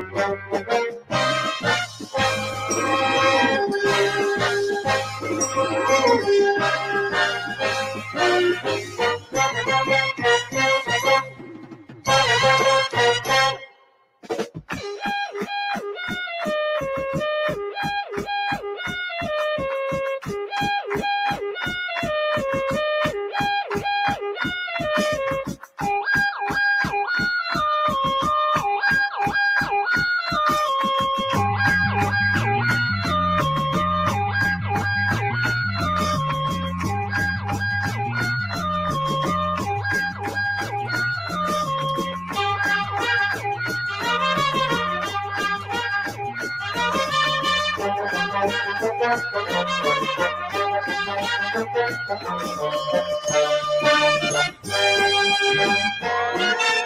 It's Thank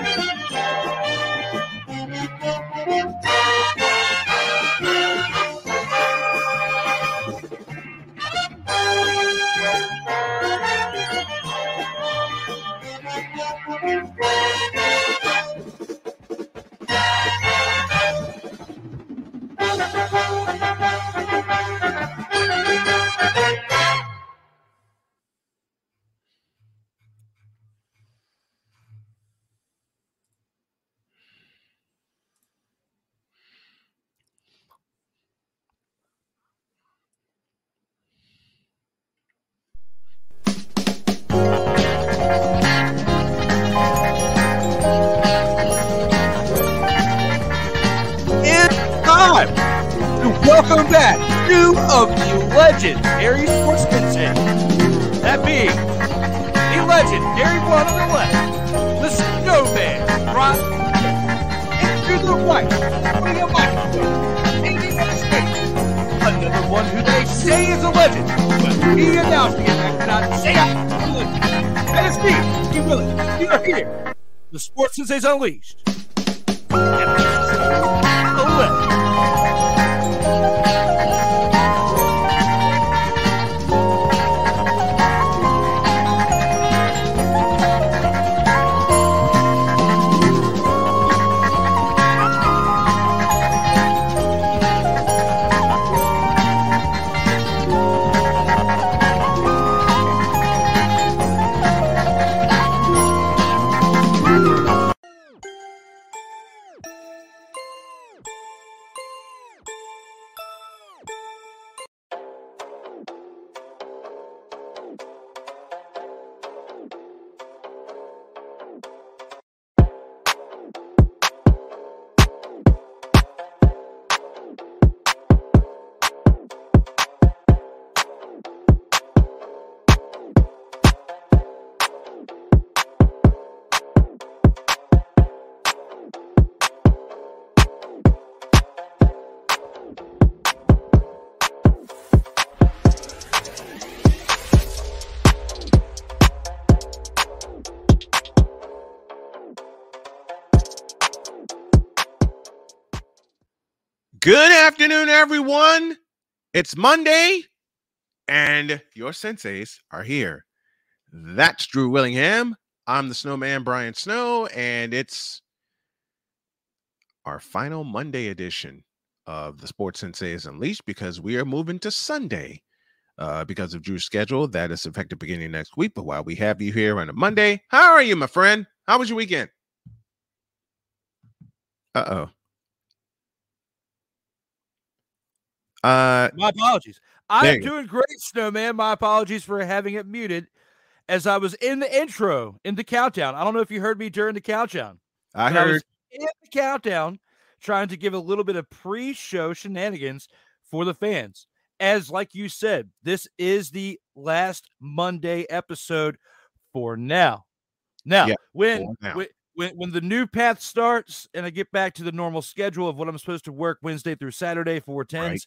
you. Welcome back two of the legendary sportsmen team. That being the legendary one on the left, the snowman, right? And to the right, putting a face, another one who they say is a legend, but he announcing it and cannot say it. That is me, Steve Willis. We are here. The Sports Senseis Unleashed. Good afternoon, everyone. It's Monday, and your senseis are here. That's Drew Willingham. I'm the snowman, Brian Snow, and it's our final Monday edition of the Sports Senseis Unleashed because we are moving to Sunday uh, because of Drew's schedule. That is effective beginning next week. But while we have you here on a Monday, how are you, my friend? How was your weekend? Uh oh. Uh, My apologies. I'm doing great, Snowman. My apologies for having it muted as I was in the intro, in the countdown. I don't know if you heard me during the countdown. I but I heard. was in the countdown trying to give a little bit of pre-show shenanigans for the fans. As like you said, this is the last Monday episode for now. Now, Yeah, when, now. when when when the new path starts and I get back to the normal schedule of what I'm supposed to work Wednesday through Saturday, four tens,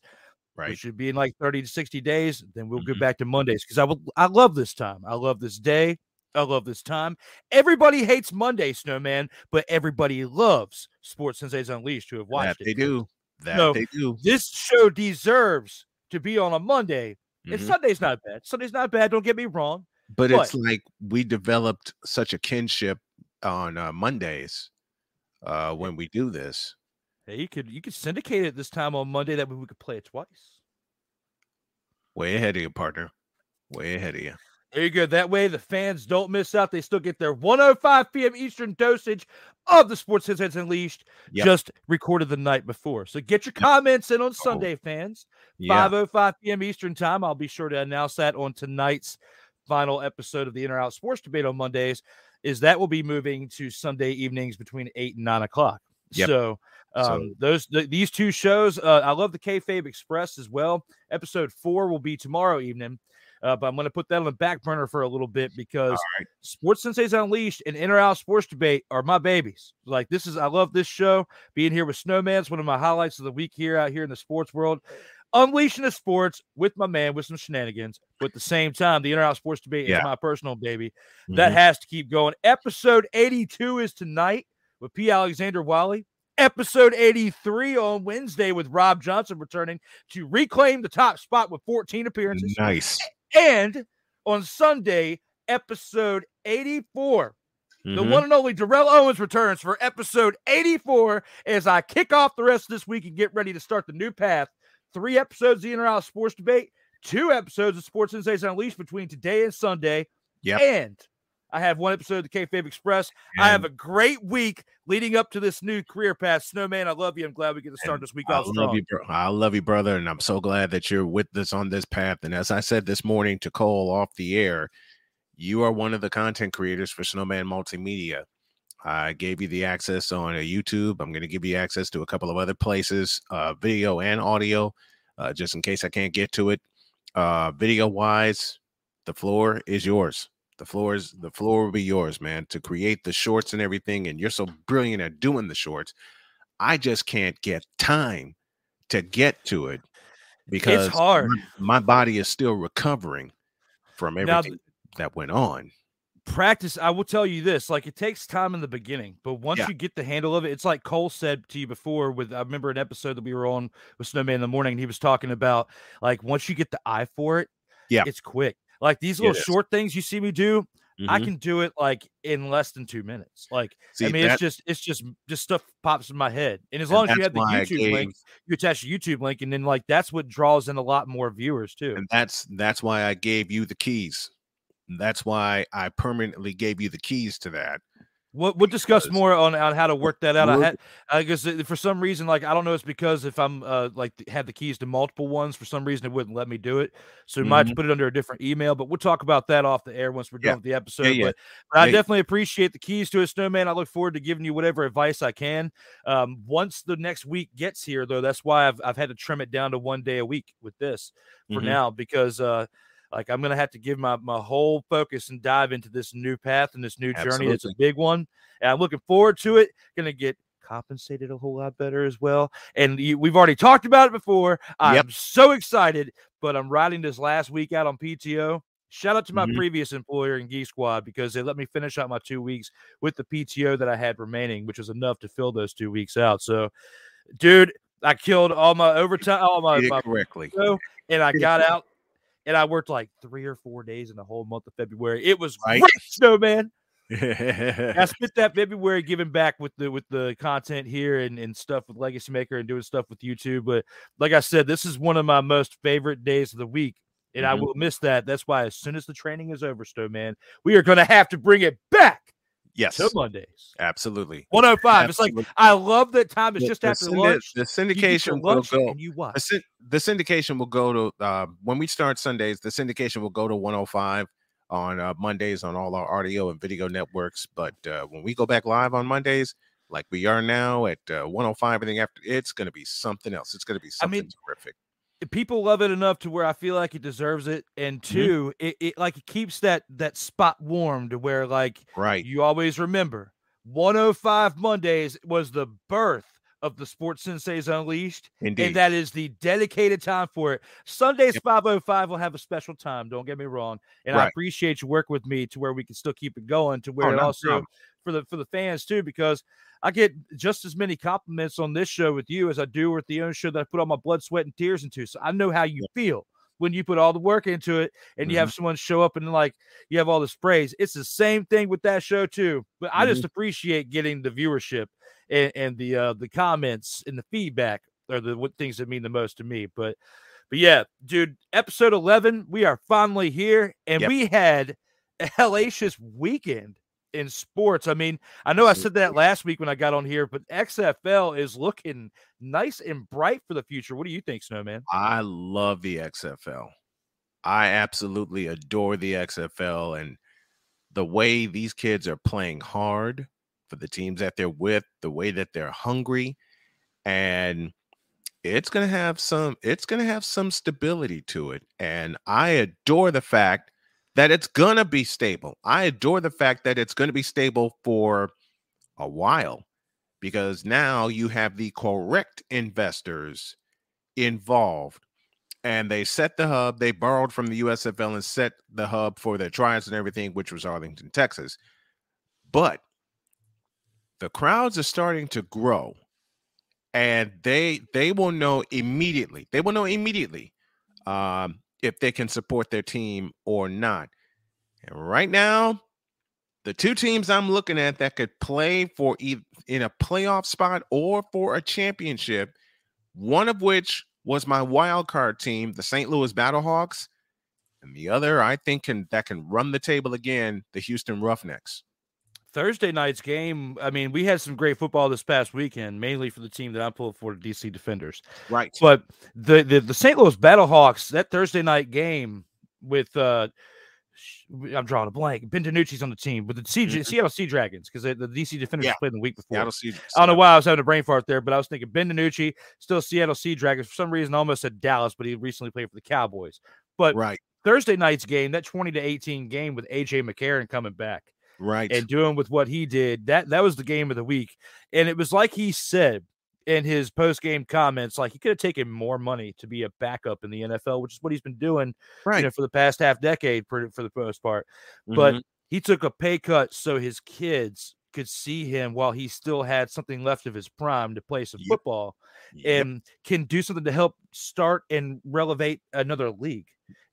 Right. which should be in like 30 to 60 days, then we'll Mhm. go back to Mondays because I will I love this time. I love this day. I love this time. Everybody hates Monday, Snowman, but everybody loves Sports Senseis Unleashed who have That watched they it. do. That No. they do. This show deserves to be on a Monday. And Mhm. Sunday's not bad. Sunday's not bad. Don't get me wrong. But but- it's like we developed such a kinship on uh, Mondays uh, when we do this. Hey, you could you could syndicate it this time on Monday. That way we could play it twice. Way ahead of you, partner. Way ahead of you. There you go. That way the fans don't miss out. They still get their 105 p.m. Eastern dosage of the Sports Headsets Unleashed, Yep. just recorded the night before. So get your comments in on oh. Sunday, fans. Yeah. 5:05 p.m. Eastern time. I'll be sure to announce that on tonight's final episode of the Inner Out Sports Debate on Mondays. Is that will be moving to Sunday evenings between eight and nine o'clock. Yep. So, um, So- those th- these two shows, uh, I love the Kayfabe Express as well. Episode four will be tomorrow evening, uh, but I'm going to put that on the back burner for a little bit because right. Sports Senseis Unleashed and Inner Out Sports Debate are my babies. Like this is, I love this show. Being here with Snowman is one of my highlights of the week here out here in the sports world. Unleashing the sports with my man with some shenanigans, but at the same time, the Inner Out Sports Debate Yeah. is my personal baby. That Mhm. has to keep going. Episode 82 is tonight with P. Alexander Wiley. Episode 83 on Wednesday with Rob Johnson returning to reclaim the top spot with 14 appearances. nice. And on Sunday, episode 84, the Mhm. one and only Darrell Owens returns for episode 84 as I kick off the rest of this week and get ready to start the new path. Three episodes of the Inner Out Sports Debate, two episodes of Sports Senseis Unleashed between today and Sunday. Yep. And I have one episode of the Kayfabe Express. I have a great week leading up to this new career path. Snowman, I love you. I'm glad we get to start this week I off love strong. you, bro. I love you, brother, and I'm so glad that you're with us on this path. And as I said this morning to Cole off the air, you are one of the content creators for Snowman Multimedia. I gave you the access on uh, YouTube. I'm going to give you access to a couple of other places, uh, video and audio, uh, just in case I can't get to it. Uh, video wise, the floor is yours. The floor is the floor will be yours, man, to create the shorts and everything. And you're so brilliant at doing the shorts. I just can't get time to get to it because it's hard. My, my body is still recovering from Now, everything that went on. practice i will tell you this like it takes time in the beginning but once Yeah. you get the handle of it it's like cole said to you before with i remember an episode that we were on with snowman in the morning and he was talking about like once you get the eye for it Yeah. it's quick like these little short things you see me do i Mhm. can do it like in less than two minutes like See, i mean that- it's just it's just just stuff pops in my head and as and long as you have the I youtube link you attach the youtube link and then like that's what draws in a lot more viewers too and that's that's why I gave you the keys. That's why I permanently gave you the keys to that. We'll, we'll discuss more on, on how to work that out. I had I guess uh, for some reason, like I don't know, it's because if I'm uh like had the keys to multiple ones, for some reason it wouldn't let me do it. So we might have to put it under a different email. But we'll talk about that off the air once we're Mm-hmm. Yeah. done with the episode. yeah. But, but I definitely appreciate the keys to it, Snowman. I look forward to giving you whatever advice I can. Um, once the next week gets here, though, that's why I've I've had to trim it down to one day a week with this for Mhm. now because uh like I'm gonna have to give my my whole focus and dive into this new path and this new journey. It's a big one, and I'm looking forward to it. Gonna get compensated a whole lot better as well. And you, we've already talked about it before. I'm Yep. so excited, but I'm riding this last week out on PTO. Shout out to my Mhm. previous employer in Geek Squad because they let me finish out my two weeks with the PTO that I had remaining, which was enough to fill those two weeks out. So, dude, I killed all my overtime, all my, my correctly. and I got out and I worked like three or four days in the whole month of February. It was Right. great, snowman. I spent that February giving back with the with the content here and, and stuff with Legacy Maker and doing stuff with YouTube. But like I said, this is one of my most favorite days of the week. And I Mhm. will miss that. That's why as soon as the training is over, Snowman, we are gonna have to bring it back yes, to Mondays. absolutely. 105. It's like I love that time. It's The- just the after syndi- lunch. The syndication will go. and you watch. The, the syndication will go to uh, when we start Sundays. The syndication will go to 105 on uh, Mondays on all our audio and video networks. But uh, when we go back live on Mondays, like we are now at uh, 105, everything after it's going to be something else. It's going to be I something mean, terrific. People love it enough to where I feel like it deserves it, and Mm-hmm. 2 it, it like it keeps that that spot warm to where like Right. you always remember 105 Mondays was the birth of the Sports Senseis Unleashed, Indeed. and that is the dedicated time for it. Sundays Yep. 505 will have a special time. Don't get me wrong, and I appreciate you working with me to where we can still keep it going to where Oh, it no also problem. for the for the fans too because I get just as many compliments on this show with you as I do with the own show that I put all my blood, sweat, and tears into. So I know how you feel when you put all the work into it and you have Mm-hmm. someone show up and like you have all the sprays. It's the same thing with that show too. But I Mm-hmm. just appreciate getting the viewership and, and the uh, the comments and the feedback are the what things that mean the most to me. But but yeah, dude, episode eleven, we are finally here, and Yep. we had a hellacious weekend in sports. I mean, I know I said that last week when I got on here, but XFL is looking nice and bright for the future. What do you think, Snowman? I love the XFL. I absolutely adore the XFL and the way these kids are playing hard for the teams that they're with, the way that they're hungry, and it's gonna have some. It's gonna have some stability to it, and I adore the fact that it's gonna be stable. I adore the fact that it's gonna be stable for a while because now you have the correct investors involved and they set the hub they borrowed from the usfl and set the hub for their trials and everything which was arlington texas but the crowds are starting to grow and they they will know immediately they will know immediately um, if they can support their team or not and right now the two teams i'm looking at that could play for in a playoff spot or for a championship one of which was my wild card team, the St. Louis Battlehawks, and the other I think can that can run the table again, the Houston Roughnecks. Thursday night's game. I mean, we had some great football this past weekend, mainly for the team that I'm pulling for, the DC Defenders. Right. But the the, the St. Louis Battlehawks, that Thursday night game with uh I'm drawing a blank. Ben DiNucci's on the team with the CJ, Mhm. Seattle Sea Dragons because the DC Defenders Yeah. played the week before. Seattle Sea- I don't know why I was having a brain fart there, but I was thinking Ben DiNucci, still Seattle Sea Dragons. For some reason, I almost said Dallas, but he recently played for the Cowboys. But Right. Thursday night's game, that 20 to 18 game with AJ McCarron coming back Right. and doing with what he did, that that was the game of the week. And it was like he said in his post game comments, like he could have taken more money to be a backup in the NFL, which is what he's been doing right. you know, for the past half decade for, for the most part. But Mhm. he took a pay cut so his kids could see him while he still had something left of his prime to play some Yep. football Yep. and can do something to help start and relevate another league.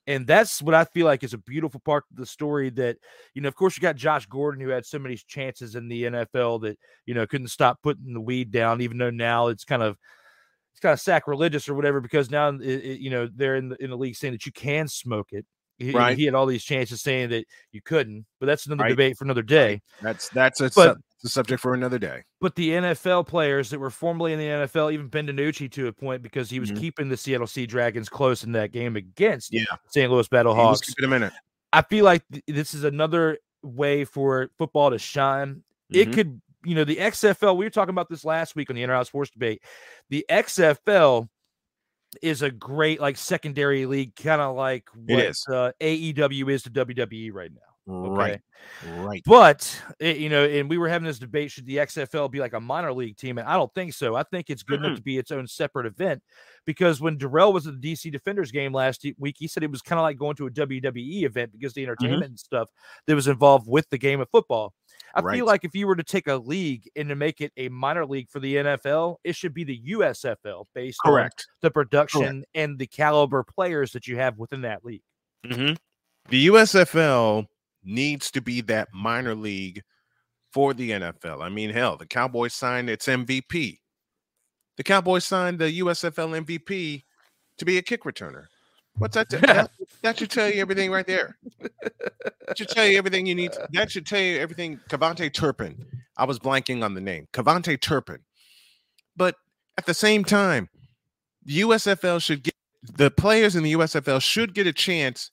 And that's what I feel like is a beautiful part of the story that, you know, of course, you got Josh Gordon, who had so many chances in the NFL that, you know, couldn't stop putting the weed down, even though now it's kind of, it's kind of sacrilegious or whatever, because now, it, it- you know, they're in the, in the league saying that you can smoke it. He, Right. he had all these chances saying that you couldn't, but that's another Right. debate for another day. that's that's a, but- it's a subject for another day. But the NFL players that were formerly in the NFL, even Ben DiNucci to a point, because he was Mhm. keeping the Seattle Sea Dragons close in that game against Yeah. St. Louis Battlehawks. it a minute. I feel like th- this is another way for football to shine. It Mhm. could, you know, the XFL, we were talking about this last week on the Inner House Sports Debate. The XFL is a great, like, secondary league, kind of like It what. Uh, AEW is to WWE right now. Right. Right. But it, you know, and we were having this debate: should the XFL be like a minor league team? And I don't think so. I think it's good enough to be its own separate event because when Darrell was at the DC Defenders game last week, he said it was kind of like going to a WWE event because the entertainment and stuff that was involved with the game of football. I Right. feel like if you were to take a league and to make it a minor league for the NFL, it should be the USFL based on Correct. the production and the caliber players that you have within that league. Mhm. The USFL needs to be that minor league for the NFL. I mean, hell, the Cowboys signed its MVP. The Cowboys signed the USFL MVP to be a kick returner. What's that? that, that should tell you everything right there. That should tell you everything you need. That should tell you everything. KaVontae Turpin. I was blanking on the name. KaVontae Turpin. But at the same time, the USFL should get the players in the USFL should get a chance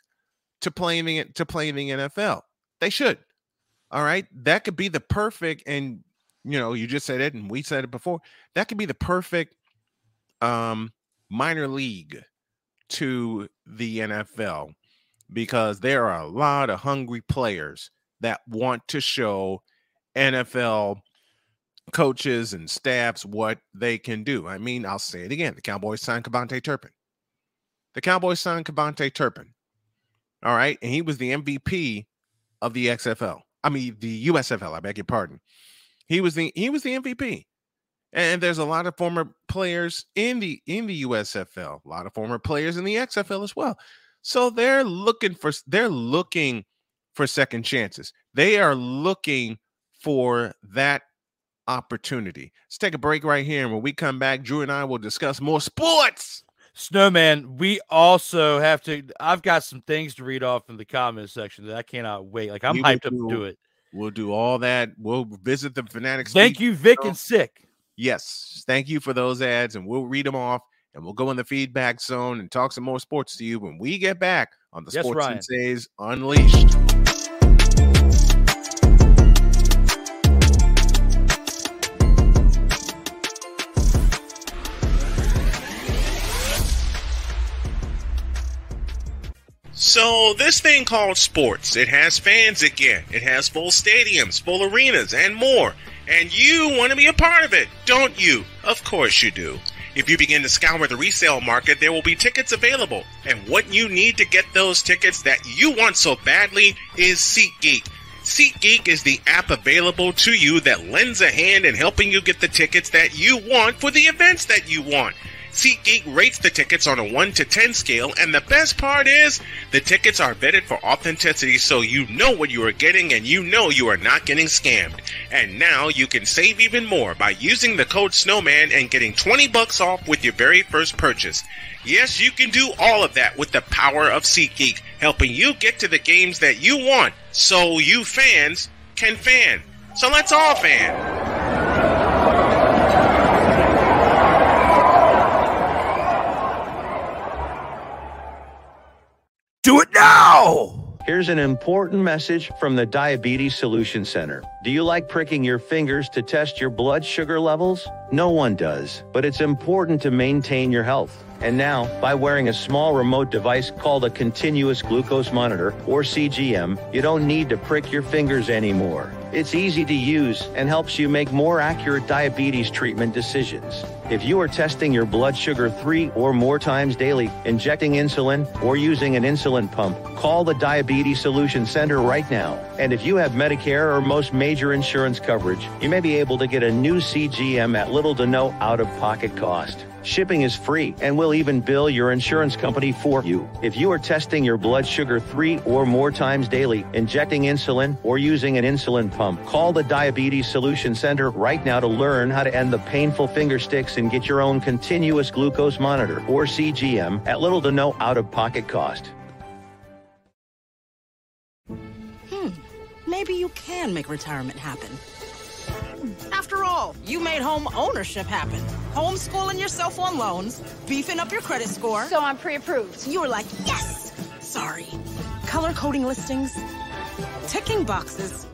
to play in the to play in the NFL. They should. All right. That could be the perfect, and you know, you just said it, and we said it before. That could be the perfect um minor league to the NFL because there are a lot of hungry players that want to show NFL coaches and staffs what they can do. I mean, I'll say it again. The Cowboys signed KaVontae Turpin. The Cowboys signed KaVontae Turpin. All right. And he was the MVP of the XFL. I mean the USFL, I beg your pardon. He was the he was the MVP. And there's a lot of former players in the in the USFL, a lot of former players in the XFL as well. So they're looking for they're looking for second chances. They are looking for that opportunity. Let's take a break right here. And when we come back, Drew and I will discuss more sports. Snowman, we also have to. I've got some things to read off in the comment section that I cannot wait. Like I'm We hyped up to do- do it. We'll do all that. We'll visit the Fanatics. Thank you, Vic and Sick. Yes. Thank you for those ads. And we'll read them off and we'll go in the feedback zone and talk some more sports to you when we get back on the Yes, Sports Ryan. Senseis Unleashed. So this thing called sports, it has fans again. It has full stadiums, full arenas, and more. And you want to be a part of it, don't you? Of course you do. If you begin to scour the resale market, there will be tickets available. And what you need to get those tickets that you want so badly is SeatGeek. SeatGeek is the app available to you that lends a hand in helping you get the tickets that you want for the events that you want. SeatGeek rates the tickets on a 1 to 10 scale, and the best part is the tickets are vetted for authenticity so you know what you are getting and you know you are not getting scammed. And now you can save even more by using the code SNOWMAN and getting 20 bucks off with your very first purchase. Yes, you can do all of that with the power of SeatGeek, helping you get to the games that you want so you fans can fan. So let's all fan. Do it now. Here's an important message from the Diabetes Solution Center. Do you like pricking your fingers to test your blood sugar levels? No one does, but it's important to maintain your health. And now, by wearing a small remote device called a continuous glucose monitor, or CGM, you don't need to prick your fingers anymore. It's easy to use and helps you make more accurate diabetes treatment decisions. If you are testing your blood sugar three or more times daily, injecting insulin, or using an insulin pump, call the Diabetes Solution Center right now. And if you have Medicare or most major insurance coverage, you may be able to get a new CGM at little to no out of pocket cost. Shipping is free and we'll even bill your insurance company for you. If you are testing your blood sugar three or more times daily, injecting insulin, or using an insulin pump, call the Diabetes Solution Center right now to learn how to end the painful finger sticks and get your own continuous glucose monitor or CGM at little to no out of pocket cost. Hmm, maybe you can make retirement happen. After all, you made home ownership happen. Homeschooling yourself on loans, beefing up your credit score. So I'm pre-approved. you were like, yes! Sorry. Color coding listings, ticking boxes,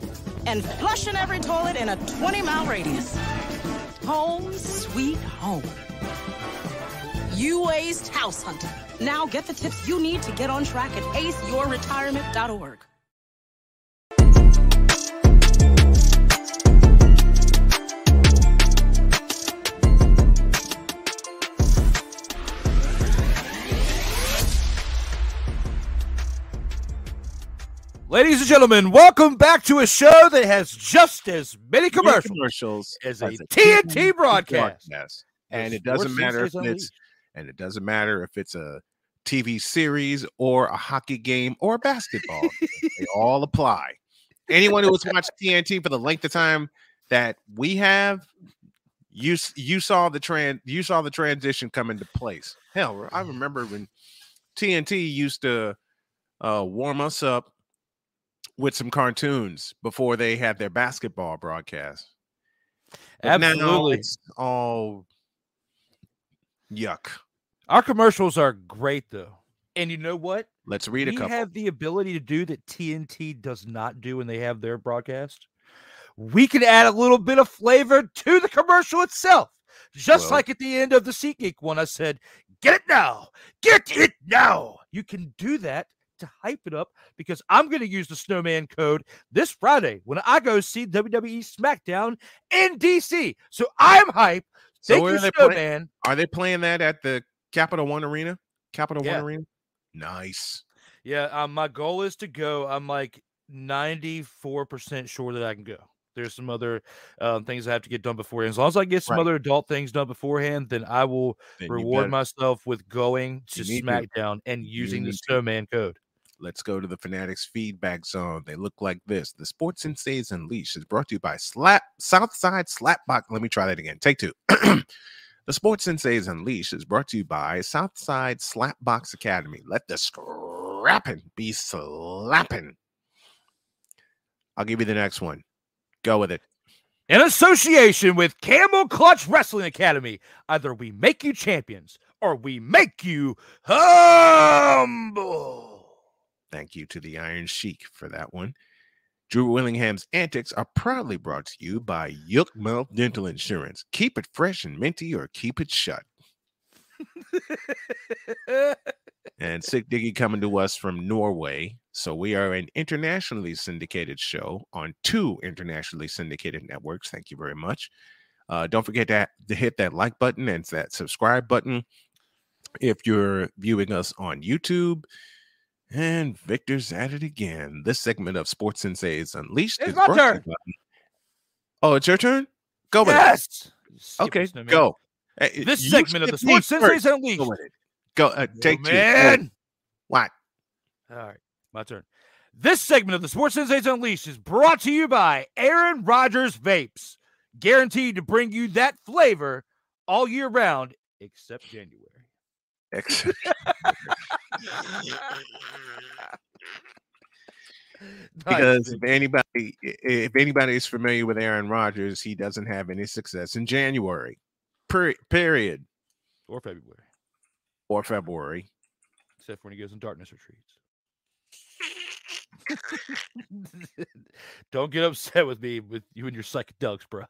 and flushing every toilet in a 20 mile radius. Home sweet home. You aced house hunting. Now get the tips you need to get on track at aceyourretirement.org. Ladies and gentlemen, welcome back to a show that has just as many commercials commercials as a TNT broadcast. And The it doesn't matter if it's and it doesn't matter if it's a TV series or a hockey game or a basketball. they all apply. Anyone who has watched TNT for the length of time that we have, you you saw the trend you saw the transition come into place. Hell, I remember when TNT used to uh, warm us up with some cartoons before they had their basketball broadcast. But now Absolutely. it's all yuck. Our commercials are great though. And you know what? Let's read a we couple. have the ability to do that TNT does not do when they have their broadcast. We can add a little bit of flavor to the commercial itself. Just Well- like at the end of the SeatGeek one, I said, get it now. Get it now. You can do that to hype it up because I'm going to use the snowman code this Friday when I go see WWE SmackDown in DC. So I'm hype. Thank where you, are they play- Snowman. Are they playing that at the Capital One Arena? Capital Yeah. One Arena? Nice. Yeah, um, my goal is to go. I'm like 94% sure that I can go. There's some other um, things I have to get done beforehand. As long as I get some Right. other adult things done beforehand, then I will Then reward myself with going to need to. SmackDown and using the. Snowman code. Let's go to the Fanatics feedback zone. They look like this. The Sports Senseis Unleashed is brought to you by Slap Southside Slapbox. Let me try that again. Take two. the Sports Senseis Unleashed is brought to you by Southside Slapbox Academy. Let the scrapping be slapping. I'll give you the next one. Go with it. In association with Camel Clutch Wrestling Academy, either we make you champions or we make you humble. Thank you to the Iron Sheik for that one. Drew Willingham's antics are proudly brought to you by Yook Mouth Dental Insurance. Keep it fresh and minty or keep it shut. and Sick Diggy coming to us from Norway. So we are an internationally syndicated show on two internationally syndicated networks. Thank you very much. Uh, don't forget to, to hit that like button and that subscribe button if you're viewing us on YouTube. And Victor's at it again. This segment of Sports Senseis Unleashed It's is my brought to you turn. by- Oh, it's your turn? Go with it. Okay, Skippers, no man. go. Hey, This segment of the Sports first. Senseis Unleashed. Go. Go. Uh, Oh, take two. Go. man. What? All right, my turn. This segment of the Sports Senseis Unleashed is brought to you by Aaron Rodgers Vapes, guaranteed to bring you that flavor all year round, except January. Because if anybody if anybody is familiar with Aaron Rodgers, he doesn't have any success in January. Per- period. or February, Or February. except when he goes on darkness retreats. Don't get upset with me with you and your psychedelics, bro.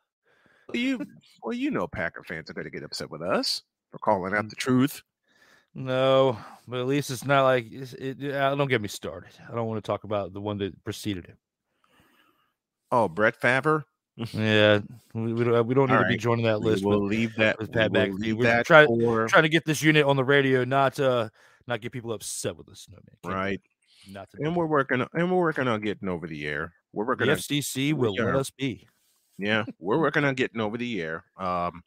Well, you well, you know Packer fans are gonna get upset with us for calling Mm. out the truth. No, but at least it's not like it's, it, uh, don't get me started. I don't want to talk about the one that preceded him. Oh, Brett Favre. Yeah, we, we don't, we don't need All to be right. joining that list. We list. will but leave that. with Pat leave We're that trying- for trying to get this unit on the radio, not uh, not get people upset with us. No man, right. Not to And we're working. on- And we're working on getting over the air. We're the working on FCC we will let us be. Yeah, we're working on getting over the air. Um,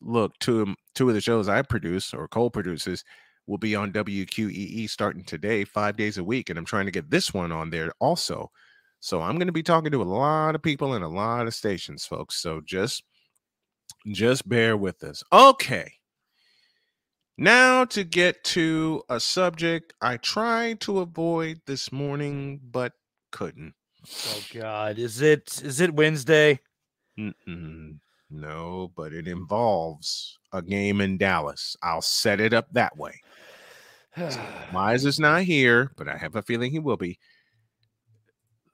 look, two two of the shows I produce or co-produces will be on WQEE starting today, five days a week, and I'm trying to get this one on there also. So I'm going to be talking to a lot of people in a lot of stations, folks. So just just bear with us. Okay. Now to get to a subject I tried to avoid this morning, but couldn't. Oh God, is it is it Wednesday? Mm-mm. No, but it involves a game in Dallas. I'll set it up that way. Mize is not here, but I have a feeling he will be.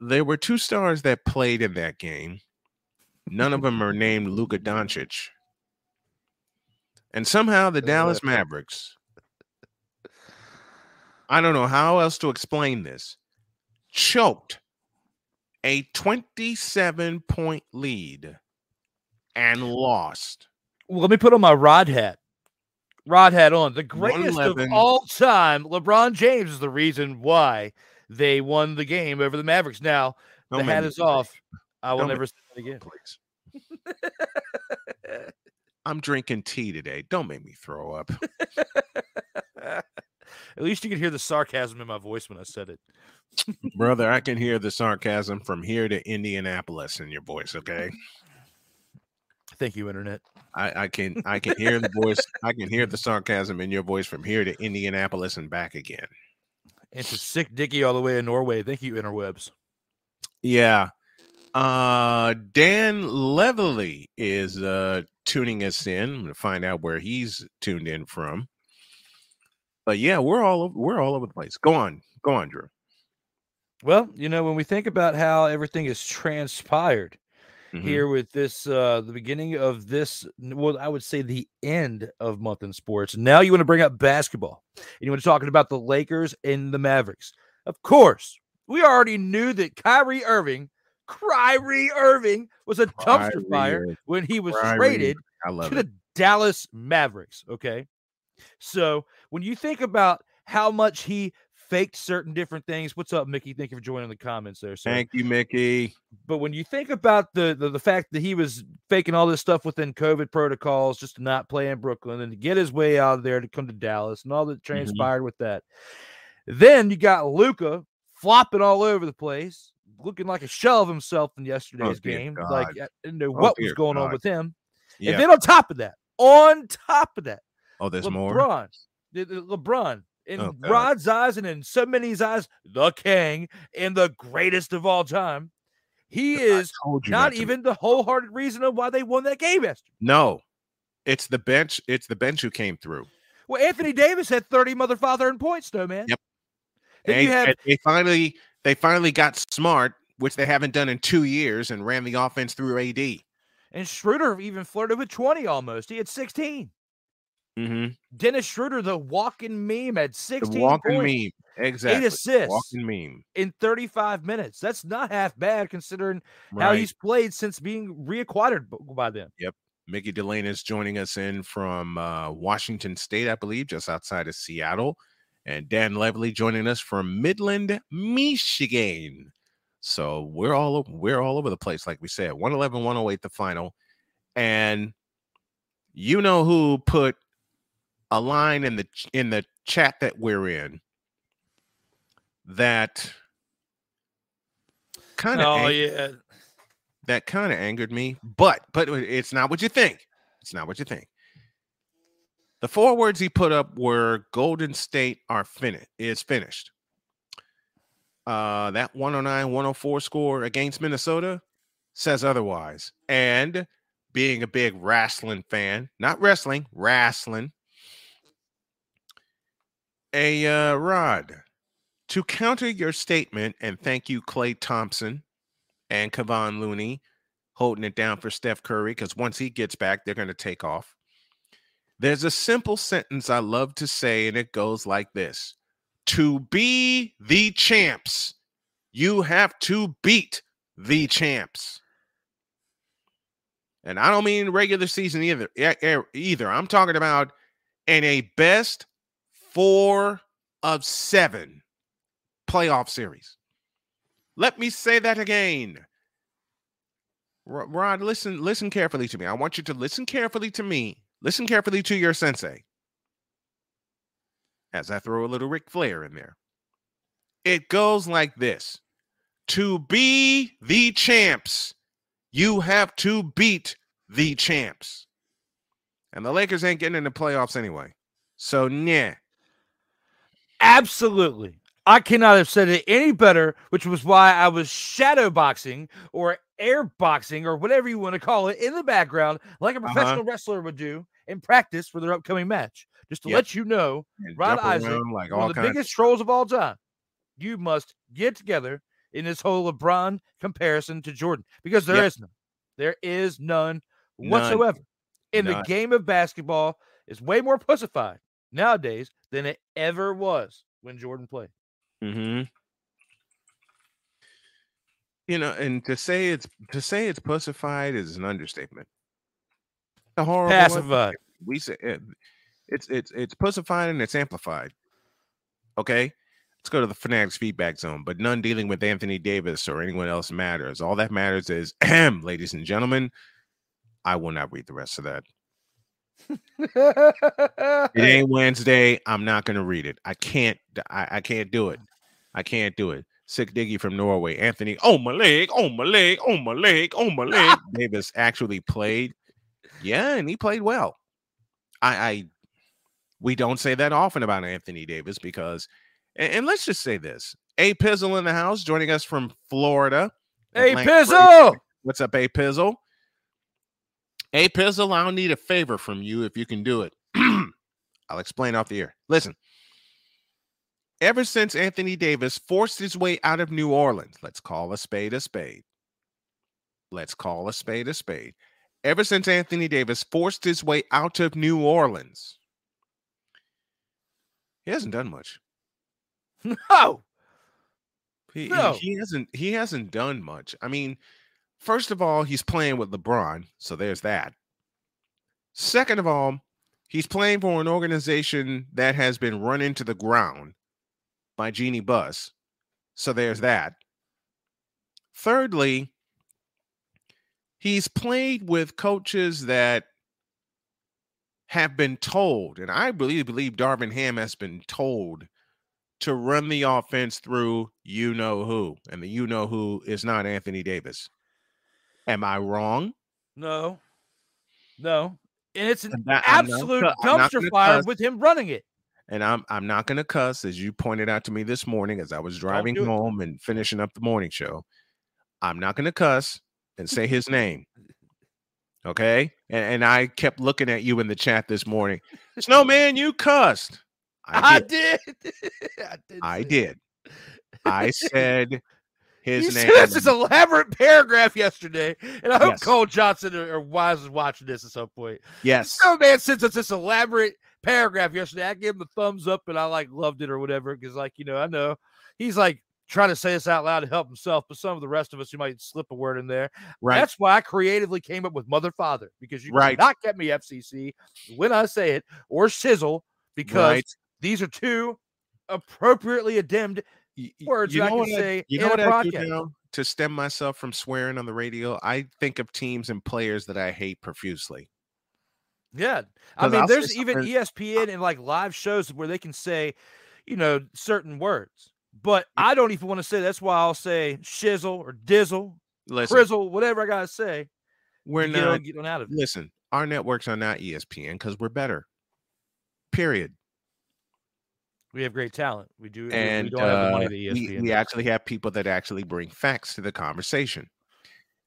There were two stars that played in that game. None of them are named Luka Doncic. And somehow the Dallas Mavericks, I don't know how else to explain this, choked a 27 point lead and lost. Well, let me put on my rod hat. Rod hat on. The greatest of all time. LeBron James is the reason why they won the game over the Mavericks. Now Don't the hat is throw up, off. I will Don't never say that again. please. I'm drinking tea today. Don't make me throw up. At least you could hear the sarcasm in my voice when I said it. Brother, I can hear the sarcasm from here to Indianapolis in your voice, okay? Thank you, Internet. I, I can I can hear the voice, I can hear the sarcasm in your voice from here to Indianapolis and back again. And to sick Dicky all the way in Norway. Thank you, interwebs. Yeah. Uh Dan Levelly is uh tuning us in I'm going to find out where he's tuned in from. But yeah, we're all over, we're all over the place. Go on. Go on, Drew. Well, you know, when we think about how everything has transpired Mhm. here with this, uh, the beginning of this, well, I would say the end of month in sports. Now you want to bring up basketball and you want to talking about the Lakers and the Mavericks. Of course, we already knew that Kyrie Irving, Kyrie Irving was a dumpster Kyrie fire when he was Kyrie traded to it. the Dallas Mavericks. Okay. So when you think about how much he faked certain different things, what's up, Mickey? Thank you for joining the comments there. sir. Thank you, Mickey. But when you think about the, the the fact that he was faking all this stuff within COVID protocols just to not play in Brooklyn and to get his way out of there to come to Dallas and all that mm-hmm. transpired with that, Then you got Luka flopping all over the place, looking like a shell of himself in oh, yesterday's dear game. God. Like I didn't know Oh, what was going on with him. Yeah. And then on top of that, on top of that, oh, there's LeBron, more. LeBron, in Oh. Rod's eyes and in so many's eyes, the king and the greatest of all time. He is not to- even the wholehearted reason of why they won that game yesterday. No, it's the bench. It's the bench who came through. Well, Anthony Davis had 30 mother father and points, though, man. Yep. Then And you have they finally they finally got smart, which they haven't done in two years, and ran the offense through AD. and Schroeder even flirted with 20 almost. He had 16. Mm-hmm. Dennis Schroeder, the walking meme, The 16 walking points, meme, exactly. eight assists Walking meme. in 35 minutes. That's not half bad considering how he's played since being reacquired by them. Yep. Mickey Delane is joining us in from uh, Washington State, I believe, just outside of Seattle. And Dan Levely joining us from Midland, Michigan. So we're all we're all over the place, like we said. 111, 108 the final. And you know who put a line in the in the chat that we're in that kind of Oh, yeah. that kind of angered me, but but it's not what you think. It's not what you think. The four words he put up were Golden State are finished is finished. Uh that 109 104 score against Minnesota says otherwise. And being a big wrestling fan, not wrestling, wrestling. A uh, Rod, to counter your statement, and thank you, Klay Thompson and Kevon Looney holding it down for Steph Curry because once he gets back, they're going to take off. There's a simple sentence I love to say, and it goes like this To be the champs, you have to beat the champs. And I don't mean regular season either. Either I'm talking about in a best four of seven playoff series. Let me say that again. Rod, listen, listen carefully to me. I want you to listen carefully to me. Listen carefully to your sensei. As I throw a little Ric Flair in there. It goes like this. To be the champs, you have to beat the champs. And the Lakers ain't getting in the playoffs anyway. So, yeah. Absolutely. I cannot have said it any better, which was why I was shadow boxing or air boxing or whatever you want to call it in the background, like a Uh-huh. professional wrestler would do in practice for their upcoming match. Just to Yep. let you know, And Rod Isaac, around like one all of the biggest trolls of all time, you must get together in this whole LeBron comparison to Jordan because there is Yep. none. There is none, None. whatsoever. In the game of basketball is way more pussified nowadays than it ever was when Jordan played. Mm-hmm. You know, and to say it's to say it's pussified is an understatement. A horrible Pacified. We say it, it's it's it's pussified and it's amplified. Okay, let's go to the fanatics feedback zone. But none dealing with Anthony Davis or anyone else matters. All that matters is, ladies and gentlemen, I will not read the rest of that. It ain't Wednesday. I'm not gonna read it. I can't. I, I can't do it. I can't do it. Sick Diggy from Norway. Anthony, oh my leg, oh my leg, oh my leg, oh my leg. Davis actually played. Yeah, and he played well. I, I we don't say that often about Anthony Davis because and, and let's just say this. A Pizzle in the house joining us from Florida. hey, Atlantic Pizzle! What's up, A Pizzle? A Pizzle, I'll need a favor from you if you can do it. I'll explain off the air. Listen, ever since Anthony Davis forced his way out of New Orleans, let's call a spade a spade. Let's call a spade a spade. Ever since Anthony Davis forced his way out of New Orleans, he hasn't done much. No. He- No. he hasn't he hasn't done much. I mean, first of all, he's playing with LeBron, so there's that. Second of all, he's playing for an organization that has been run into the ground by Jeannie Buss, so there's that. Thirdly, he's played with coaches that have been told, and I believe believe Darvin Ham has been told to run the offense through you know who, and the you know who is not Anthony Davis. Am I wrong? No, no, and it's an not- absolute not dumpster fire cuss. with him running it. And I'm I'm not gonna cuss, as you pointed out to me this morning as I was driving do it. home and finishing up the morning show. I'm not gonna cuss and say his name. Okay. And, and I kept looking at you in the chat this morning. Snowman, you cussed. I I did. did. I did. I did. I said his you name. us this elaborate paragraph yesterday, and I hope Yes. Cole Johnson or, or Wise is watching this at some point. yes. So man sends us this elaborate paragraph yesterday. I gave him the thumbs up, and I like loved it or whatever because, like, you know, I know he's like trying to say this out loud to help himself, but some of the rest of us, you might slip a word in there. Right. That's why I creatively came up with mother father because you Right. cannot get me FCC when I say it or shizzle because right. these are two appropriately addemned Words that I can say you in know what I do now to stem myself from swearing on the radio? I think of teams and players that I hate profusely. Yeah. I mean, I'll there's even ESPN and like live shows where they can say, you know, certain words. But I don't even want to say that's why I'll say shizzle or dizzle, Listen, crizzle, whatever I gotta say. we're get, not on, get on out of it. listen, our networks are not ESPN because we're better. Period. We have great talent. We do. And we don't have the money uh, that E we, we actually have people that actually bring facts to the conversation.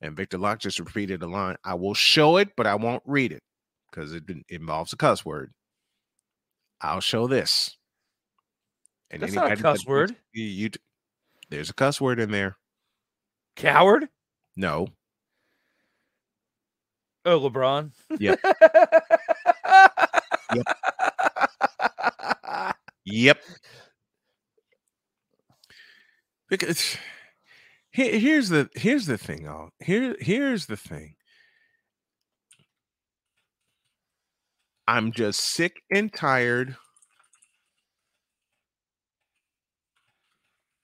And Victor Locke just repeated a line. I will show it, but I won't read it because it involves a cuss word. I'll show this. And That's not a cuss that- word. You, you there's a cuss word in there. Coward. No. Oh, LeBron. Yep. Yep. Because here, here's the here's the thing, y'all. Here here's the thing. I'm just sick and tired.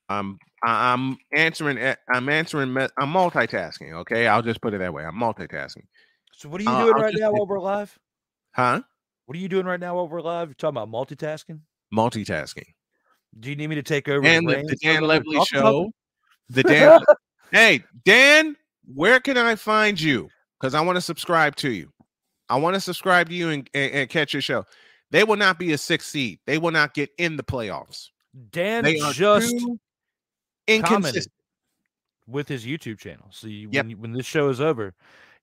I'm I- I'm answering I'm answering I'm multitasking, okay? I'll just put it that way. I'm multitasking. so what are you Uh, doing I'll right just now say- while we're live? Huh? What are you doing right now while we're live? You're talking about multitasking. Multitasking. Do you need me to take over and the, the, Dan? Levely show. The Dan. hey, Dan, where can I find you? Because I want to subscribe to you. I want to subscribe to you and, and, and catch your show. They will not be a six seed. They will not get in the playoffs. Dan They just inconsistent. with his YouTube channel. So you, Yep. when, when this show is over,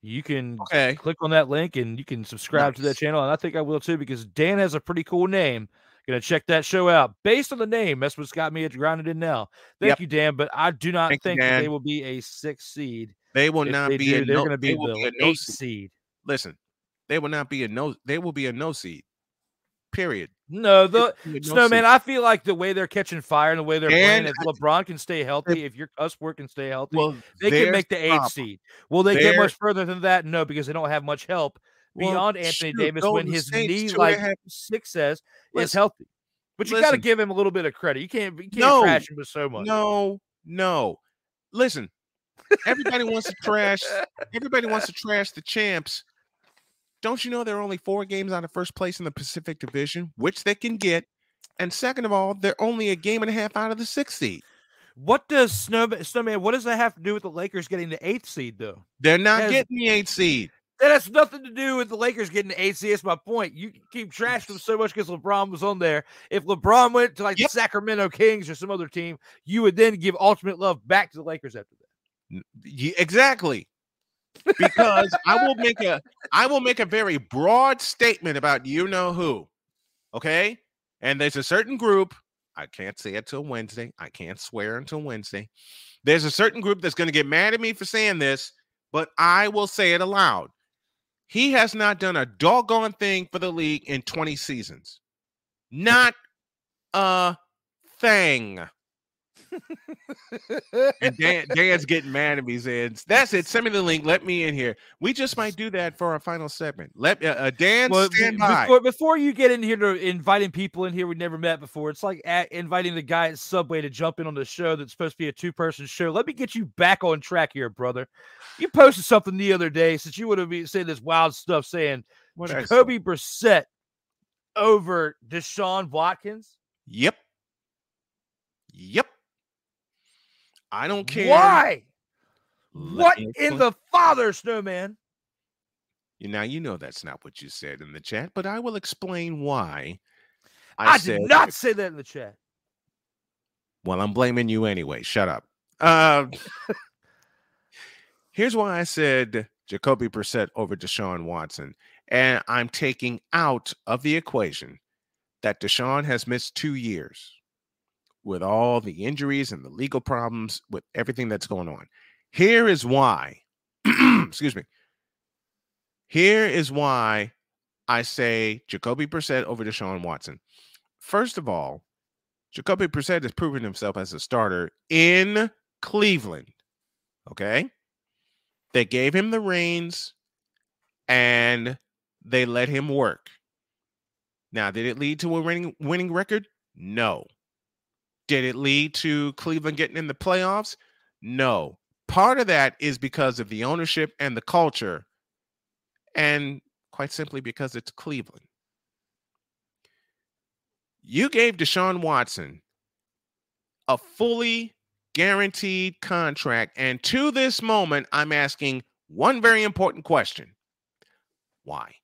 you can Okay. click on that link and you can subscribe to that channel. And I think I will too because Dan has a pretty cool name. Gonna check that show out based on the name. That's what's got me at grounded in now. Thank Yep. you, Dan. But I do not Thank you, think that they will be a six seed. They will If not they be do, a they're no, going to they be will be a no eight seed. seed. Listen, they will not be a no. They will be a no seed. Period. No, the no Snowman, seed. I feel like the way they're catching fire and the way they're And playing, if LeBron can stay healthy, if your Usworth can stay healthy, Well, they can make the problem. seed. Will they get much further than that? No, because they don't have much help Well, beyond Anthony shoot, Davis when his knee, two and a like six says, is healthy. But you got to give him a little bit of credit. You can't, you can't No, trash him with so much. No, no. Listen, everybody wants to trash. Everybody wants to trash the champs. Don't you know there are only four games out of first place in the Pacific Division, which they can get? And second of all, they're only a game and a half out of the sixth seed. What does Snowman, Snowman? What does that have to do with the Lakers getting the eighth seed, though? They're not getting the eighth seed. That has nothing to do with the Lakers getting the. That's my point. You keep trashing them so much because LeBron was on there. If LeBron went to like Yep. the Sacramento Kings or some other team, you would then give ultimate love back to the Lakers after that. Exactly. Because I will make a I will make a very broad statement about you know who. Okay? And there's a certain group, I can't say it till Wednesday. I can't swear until Wednesday. There's a certain group that's going to get mad at me for saying this, but I will say it aloud. He has not done a doggone thing for the league in 20 seasons. Not a thing. And Dan, Dan's getting mad at me saying, "That's it. Send me the link. Let me in here. We just might do that for our final segment. Let uh, uh, Dan Well, stand be- by. before, before you get in here to inviting people in here we never met before, it's like at inviting the guy at Subway to jump in on the show that's supposed to be a two person show. Let me get you back on track here, brother. You posted something the other day since you would have been saying this wild stuff saying What. Jacoby Brissett over Deshaun Watkins. Yep. Yep. I don't care. Why? Let What in the father, snowman? You- Now you know that's not what you said in the chat, but I will explain why. I, said, did not say that in the chat. Well, I'm blaming you anyway. Shut up. Uh, here's why I said Jacoby Brissett over Deshaun Watson, and I'm taking out of the equation that Deshaun has missed two years with all the injuries and the legal problems with everything that's going on. Here is why. excuse me. Here is why I say Jacoby Brissett over Deshaun Watson. First of all, Jacoby Brissett has proven himself as a starter in Cleveland. Okay. They gave him the reins and they let him work. Now, did it lead to a winning, winning record? No. Did it lead to Cleveland getting in the playoffs? No. Part of that is because of the ownership and the culture, and quite simply because it's Cleveland. You gave Deshaun Watson a fully guaranteed contract. And to this moment, I'm asking one very important question Why?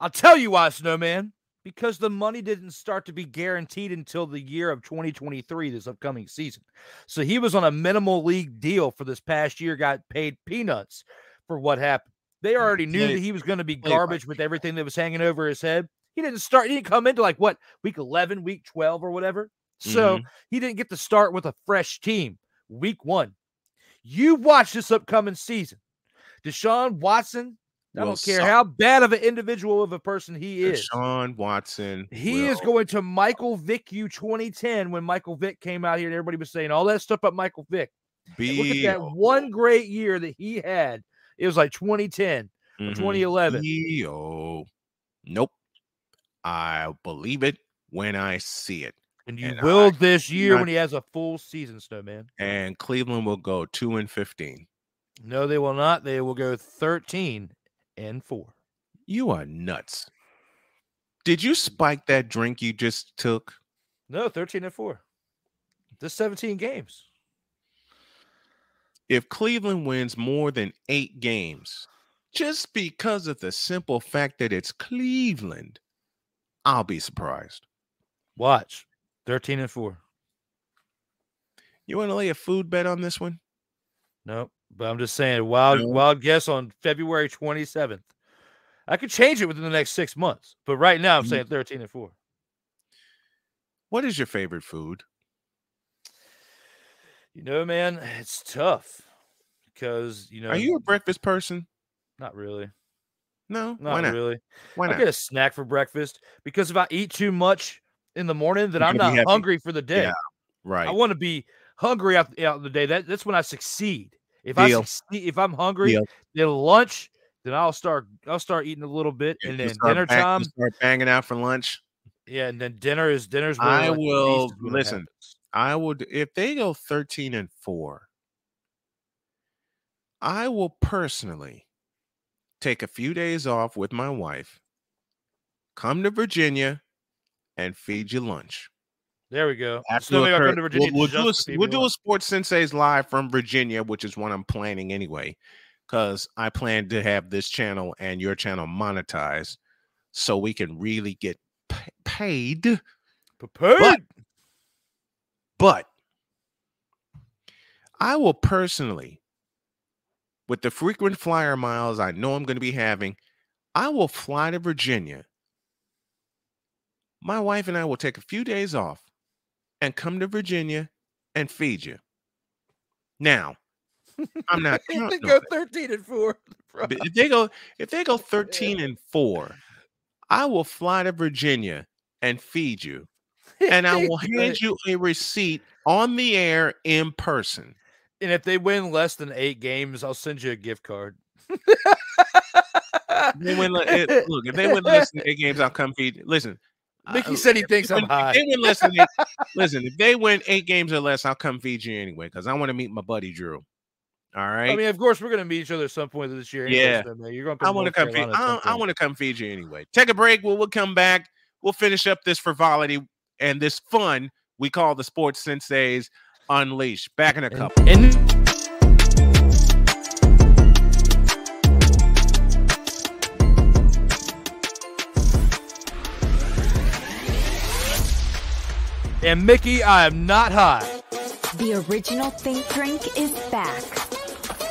I'll tell you why, Snowman. Because the money didn't start to be guaranteed until the year of 2023, this upcoming season. So he was on a minimal league deal for this past year, got paid peanuts for what happened. They already knew that he was going to be garbage with everything that was hanging over his head. He didn't start, he didn't come into like what, week 11, week 12, or whatever. So he didn't get to start with a fresh team week one. You watch this upcoming season. Deshaun Watson, I don't care suck. how bad of an individual of a person he is. Sean Watson. He is going to Michael Vick you 2010 when Michael Vick came out here and everybody was saying all that stuff about Michael Vick. Look at that one great year that he had. It was like 2010 or Mhm. 2011. Yo. Nope. I believe it when I see it. And you and will I this year not- when he has a full season, Snowman. And Cleveland will go two and fifteen. No, they will not. They will go 13 and 4. You are nuts. Did you spike that drink you just took? No, 13 and 4. This 17 games. If Cleveland wins more than eight games, just because of the simple fact that it's Cleveland, I'll be surprised. Watch. 13 and 4. You want to lay a food bet on this one? Nope. But I'm just saying, wild, No. wild guess on February 27th. I could change it within the next six months, but right now I'm Mhm. saying 13 and 4. What is your favorite food? You know, man, it's tough because you know. Are you a breakfast person? Not really. No. Not Why not? really. Why not? I get a snack for breakfast because if I eat too much in the morning, then You're I'm not hungry for the day. Yeah, Right. I want to be hungry out, out the day. That that's when I succeed. If I Deal. succeed, if I'm hungry, Deal. then lunch, then I'll start I'll start eating a little bit, You- and then dinner bang- time. Start banging out for lunch. Yeah, and then dinner is dinner's. Where, I like, will- is listen. I would if they go 13 and 4. I will personally take a few days off with my wife, come to Virginia, and feed you lunch. There we go. After Still maybe I'll occur- Virginia. we'll, we'll do a, just s- to feed we'll do a. Sports Senseis live from Virginia, which is what I'm planning anyway, because I plan to have this channel and your channel monetized, so we can really get pa- paid. Prepared. But I will personally, with the frequent flyer miles I know I'm going to be having, I will fly to Virginia. My wife and I will take a few days off and come to Virginia and feed you. Now, I'm not If they go 13 and 4. bro. If they go if they go 13 and 4, I will fly to Virginia and feed you and I will hand you a receipt on the air in person. And if they win less than eight games, I'll send you a gift card. They win, look, if they win less than eight games, I'll come feed. you. Listen, Mickey said he thinks I'm high. They win less than eight, listen, if they win eight games or less, I'll come feed you anyway because I want to meet my buddy Drew. All right, I mean, of course, we're gonna meet each other at some point this year. Yeah. anyways. You're gonna. I want to come feed. Carolina at some I, I want to come feed you anyway. Take a break. We'll we'll come back. We'll finish up this frivolity and this fun we call the Sports Senseis Unleashed. Back in a couple. And And Mickey, I am not high. The original Think Drink is back.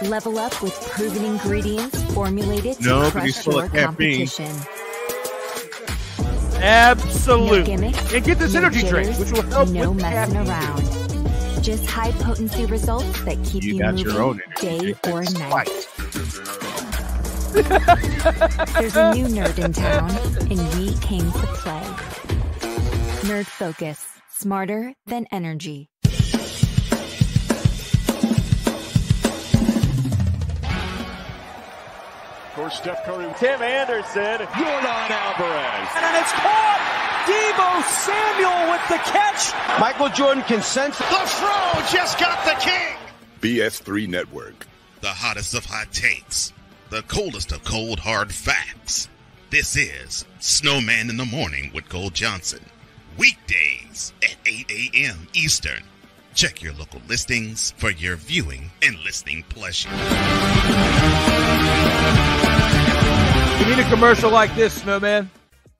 Level up with proven ingredients formulated to No, but he's crush full your of caffeine. competition. No gimmicks, and get this no energy drink, jitters, which will help no with the messing caffeine. around. Just high potency results that keep You you, got moving your own energy day drink. or That's night. spiked. There's a new nerd in town, and we came to play. Nerd Focus, smarter than energy. Of course, Steph Curry, Tim Anderson, Yordan Alvarez. And it's caught! Deebo Samuel with the catch. Michael Jordan can sense The throw just got the king. BS3 Network. the hottest of hot takes, the coldest of cold hard facts. This is Snowman in the Morning with Cole Johnson. Weekdays at 8 a.m. Eastern. Check your local listings for your viewing and listening pleasure. You need a commercial like this, Snowman.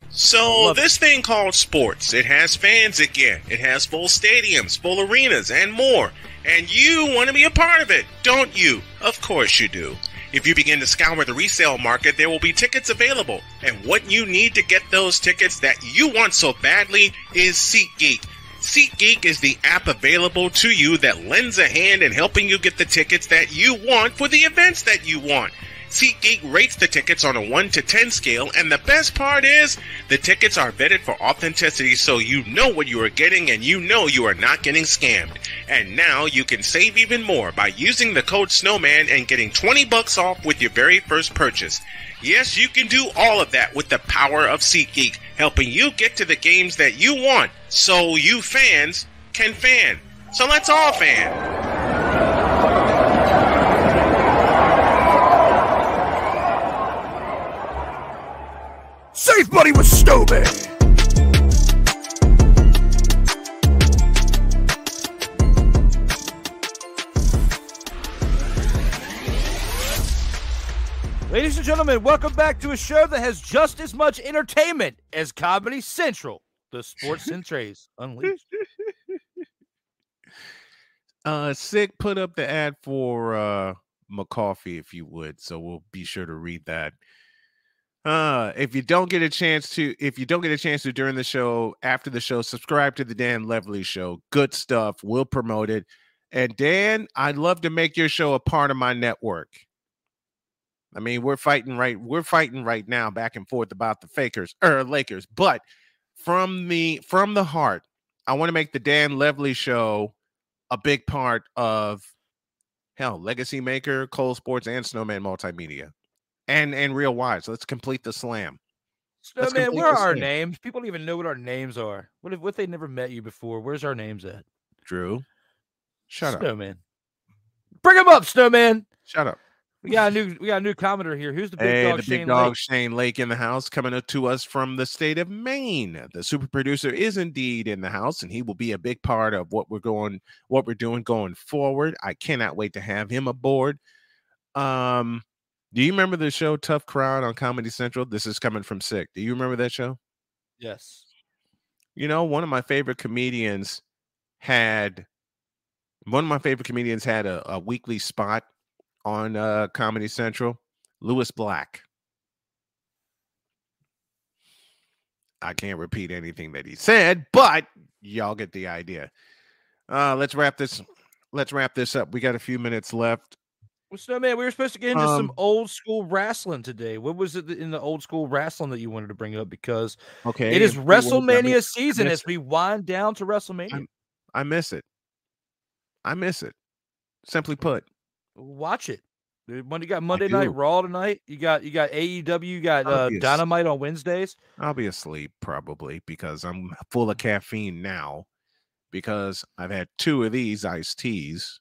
So Love this thing called sports, it has fans again. It has full stadiums, full arenas, and more. And you want to be a part of it, don't you? Of course you do. If you begin to scour the resale market, there will be tickets available. And what you need to get those tickets that you want so badly is SeatGeek. SeatGeek is the app available to you that lends a hand in helping you get the tickets that you want for the events that you want. SeatGeek rates the tickets on a 1 to 10 scale, and the best part is the tickets are vetted for authenticity so you know what you are getting and you know you are not getting scammed. And now you can save even more by using the code SNOWMAN and getting 20 bucks off with your very first purchase. Yes, you can do all of that with the power of SeatGeek, helping you get to the games that you want so you fans can fan. So let's all fan. Safe Money with Snowman. Ladies and gentlemen, welcome back to a show that has just as much entertainment as Comedy Central, the Sports Senseis Unleashed. Uh, Sick put up the ad for uh McCoffee, if you would. So we'll be sure to read that. Uh, if you don't get a chance to, if you don't get a chance to during the show, after the show, subscribe to the Dan Levely Show. Good stuff. We'll promote it. And Dan, I'd love to make your show a part of my network. I mean, we're fighting right, we're fighting right now back and forth about the fakers or Lakers, but from the from the heart, I want to make the Dan Levely Show a big part of hell legacy maker cole sports and snowman multimedia and and real wise let's complete the slam Let's Snowman, where are our names? People don't even know what our names are. What if what if they never met you before? Where's our names at? drew shut up Snowman. Bring him up, Snowman. shut up We got a new we got a new commenter here. Who's the big hey dog? the Shane big dog Lake? shane lake in the house coming up to us from the state of maine the super producer is indeed in the house and he will be a big part of what we're going what we're doing going forward i cannot wait to have him aboard um do you remember the show tough crowd on comedy central this is coming from sick do you remember that show Yes. You know, one of my favorite comedians had one of my favorite comedians had a, a weekly spot on uh, Comedy Central. Lewis Black. I can't repeat anything that he said, but y'all get the idea. Uh, let's wrap this. Let's wrap this up. We got a few minutes left. Well, Snowman, we were supposed to get into some Um, old school wrestling today. What was it in the old school wrestling that you wanted to bring up? Because Okay, it is if we will, I WrestleMania miss- season as we wind down to WrestleMania. I miss it. I miss it. Simply put, Watch it. When you got Monday Night. Raw tonight, you got you got AEW, you got uh, Dynamite on Wednesdays. I'll be asleep probably because I'm full of caffeine now because I've had two of these iced teas.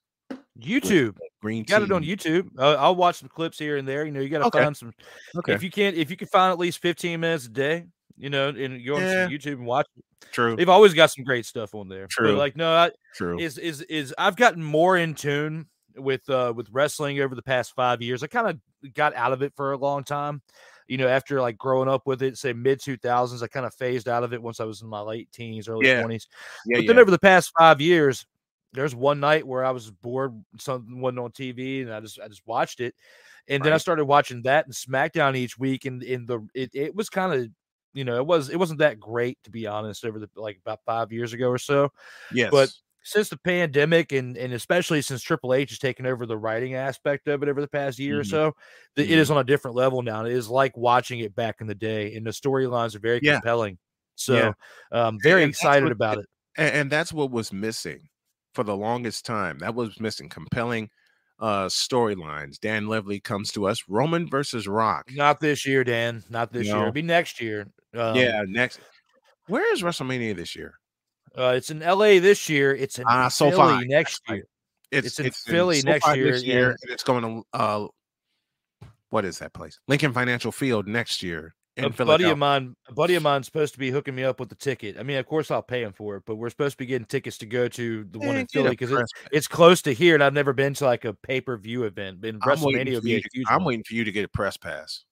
YouTube, Green you got it on. YouTube. Uh, I'll watch some clips here and there. You know, you got to Okay. find some. Okay. If you can't, if you can find at least fifteen minutes a day, you know, and go on Yeah. some YouTube and watch True. They've always got some great stuff on there. True. But like no, I, True. is is is I've gotten more in tune with uh with wrestling over the past five years. I kind of got out of it for a long time. You know, after like growing up with it, say mid two thousands, I kind of phased out of it once I was in my late teens, early Yeah. twenties. yeah, but yeah. then over the past five years, there's one night where I was bored, something wasn't on TV, and I just I just watched it, and then I started watching that and SmackDown each week, and in the it, it was kind of you know it was it wasn't that great to be honest over the like about five years ago or so, yes. but since the pandemic and and especially since Triple H has taken over the writing aspect of it over the past year or Mhm. so, the, it is on a different level now. It is like watching it back in the day, and the storylines are very Yeah. compelling. So, Yeah. um, very And excited what- about it. and, and that's what was missing for the longest time. That was missing compelling uh storylines. Dan Levely comes to us. Roman versus Rock. Not this year, Dan. Not this year. It'll be next year. Um, yeah, next. Where is WrestleMania this year? uh, it's in L.A. this year. It's in Ah, Philly SoFi. next year. It's, It's in Philly next SoFi year, yeah. year, and it's going to uh, what is that place? Lincoln Financial Field next year in A buddy of mine, a buddy of mine's supposed to be hooking me up with the ticket. I mean, of course, I'll pay him for it, but we're supposed to be getting tickets to go to the one Eh, in Philly because it, it's close to here, and I've never been to like a pay per view event. Waiting, WrestleMania for would be you a to, huge. I'm one. waiting for you to get a press pass.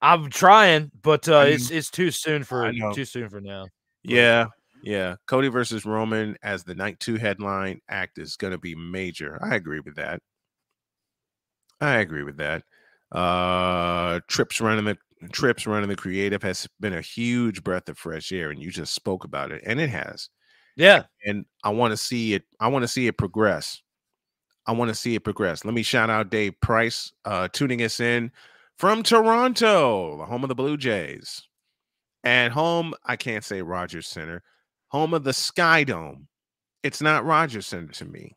I'm trying, but uh, I it's it's too soon for too soon for now. Yeah, yeah. Cody versus Roman as the night two headline act is going to be major. I agree with that. I agree with that. Uh Trips running the Trips running the creative has been a huge breath of fresh air, and you just spoke about it, and it has. Yeah, And I want to see it. I want to see it progress. I want to see it progress. Let me shout out Dave Price, uh, tuning us in from Toronto, the home of the Blue Jays, and home. I can't say Rogers Center, home of the Sky Dome. It's not Rogers Center to me.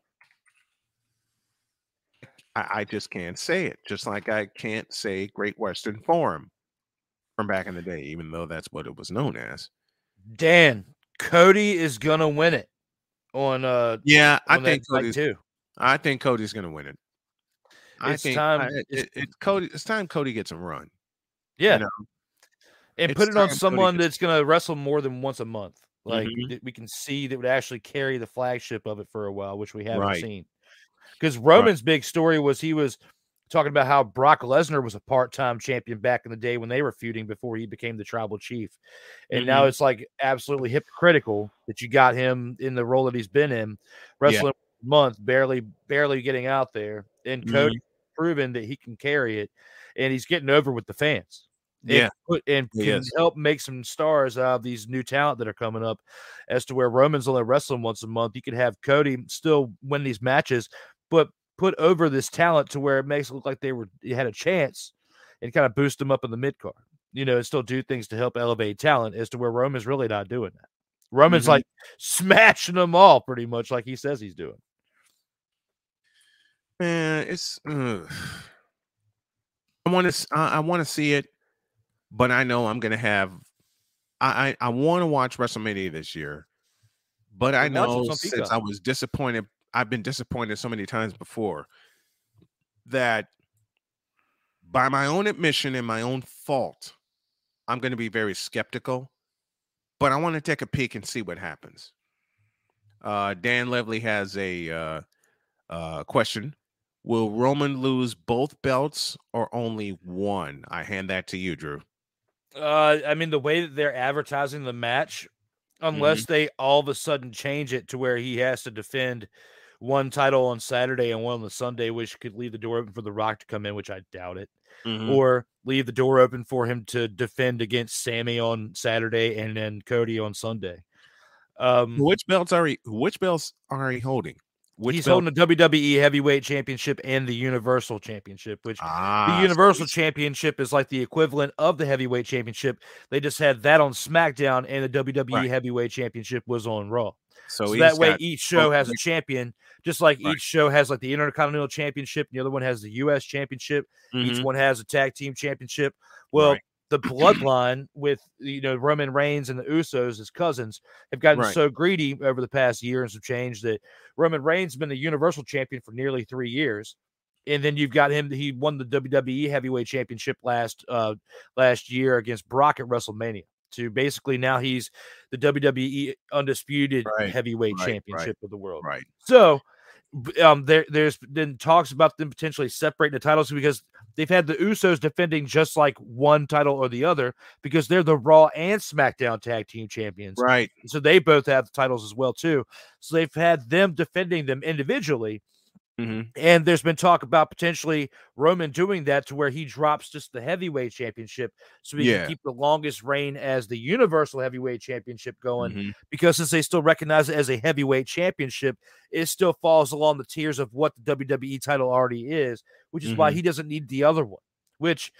I, I just can't say it. Just like I can't say Great Western Forum from back in the day, even though that's what it was known as. Dan Cody is gonna win it on uh Yeah, I on that think Cody's too. I think Cody's going to win it. I think time- I- it, it's- it- it's Cody. It's time Cody gets a run. Yeah, know, and it's put it on time Cody someone that's going to wrestle more than once a month. Like Mhm. we can see that would actually carry the flagship of it for a while, which we haven't Right. seen. Because Roman's big story was he was talking about how Brock Lesnar was a part-time champion back in the day when they were feuding before he became the tribal chief, and now Mhm. it's like absolutely hypocritical that you got him in the role that he's been in, wrestling a month, barely barely getting out there, and Mm-hmm. Cody proven that he can carry it, and he's getting over with the fans. and Yeah. put and He can is. help make some stars out of these new talent that are coming up. As to where Roman's only wrestling once a month, you could have Cody still win these matches, but put over this talent to where it makes it look like they were had a chance and kind of boost them up in the mid card. You know, and still do things to help elevate talent. As to where Roman's really not doing that. Roman's Mhm. like smashing them all pretty much like he says he's doing. Man, it's. ugh. I want to. I, I want to see it, but I know I'm going to have. I I, I want to watch WrestleMania this year, but I know since I was disappointed. I've been disappointed so many times before that, by my own admission and my own fault, I'm going to be very skeptical. But I want to take a peek and see what happens. Uh, Dan Levely has a uh, uh, question. Will Roman lose both belts or only one? I hand that to you, Drew. Uh, I mean, the way that they're advertising the match, unless Mm-hmm. they all of a sudden change it to where he has to defend one title on Saturday and one on the Sunday, which could leave the door open for The Rock to come in, which I doubt it, Mhm. or leave the door open for him to defend against Sami on Saturday and then Cody on Sunday. Um, Which belts are he? Which belts are he holding? Which he's belt- holding the WWE Heavyweight Championship and the Universal Championship, which ah, the Universal Championship is like the equivalent of the Heavyweight Championship. They just had that on SmackDown, and the WWE Right. Heavyweight Championship was on Raw. So, So, that way, each show has a champion, just like Right. each show has like the Intercontinental Championship, and the other one has the U.S. Championship. Each Mhm. one has a Tag Team Championship. Well, Right. the bloodline with you know Roman Reigns and the Usos, his cousins, have gotten Right. so greedy over the past year and some change that Roman Reigns has been the Universal Champion for nearly three years. And then you've got him. He won the WWE Heavyweight Championship last uh last year against Brock at WrestleMania. To basically now he's the WWE undisputed Right, heavyweight right, right, championship of the world. Right. So um there there's been talks about them potentially separating the titles because they've had the Usos defending just like one title or the other because they're the Raw and SmackDown tag team champions. Right. So they both have the titles as well too. So they've had them defending them individually. Mhm. And there's been talk about potentially Roman doing that to where he drops just the heavyweight championship so he Yeah. can keep the longest reign as the universal heavyweight championship going Mhm. because since they still recognize it as a heavyweight championship, it still falls along the tiers of what the WWE title already is, which is why Mhm. he doesn't need the other one. Which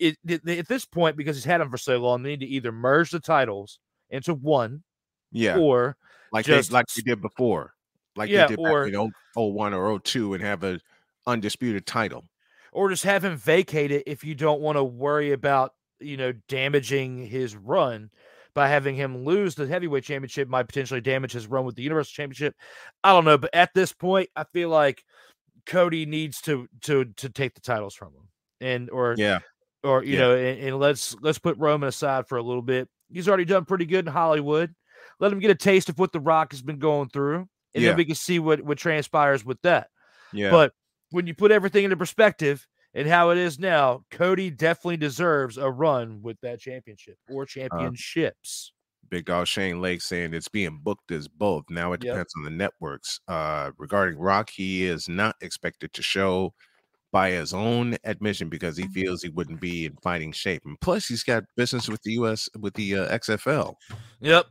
it, it- at this point, because he's had them for so long, they need to either merge the titles into one Yeah. or like just they like they did before. Like Yeah, they did or- back in 01 or 02 and have a undisputed title. or just have him vacate it if you don't want to worry about you know damaging his run by having him lose the heavyweight championship might potentially damage his run with the universal championship i don't know but at this point i feel like cody needs to to to take the titles from him and or Yeah. or you Yeah. know and, and let's let's put roman aside for a little bit he's already done pretty good in hollywood let him get a taste of what the rock has been going through and Yeah. then we can see what what transpires with that Yeah. but when you put everything into perspective and how it is now, Cody definitely deserves a run with that championship Uh, or championships. Big Dog Shane Lake saying it's being booked as both. Now it Yep. depends on the networks. Uh, regarding Rock, he is not expected to show by his own admission because he feels he wouldn't be in fighting shape. And plus, he's got business with the US with the uh, XFL. Yep.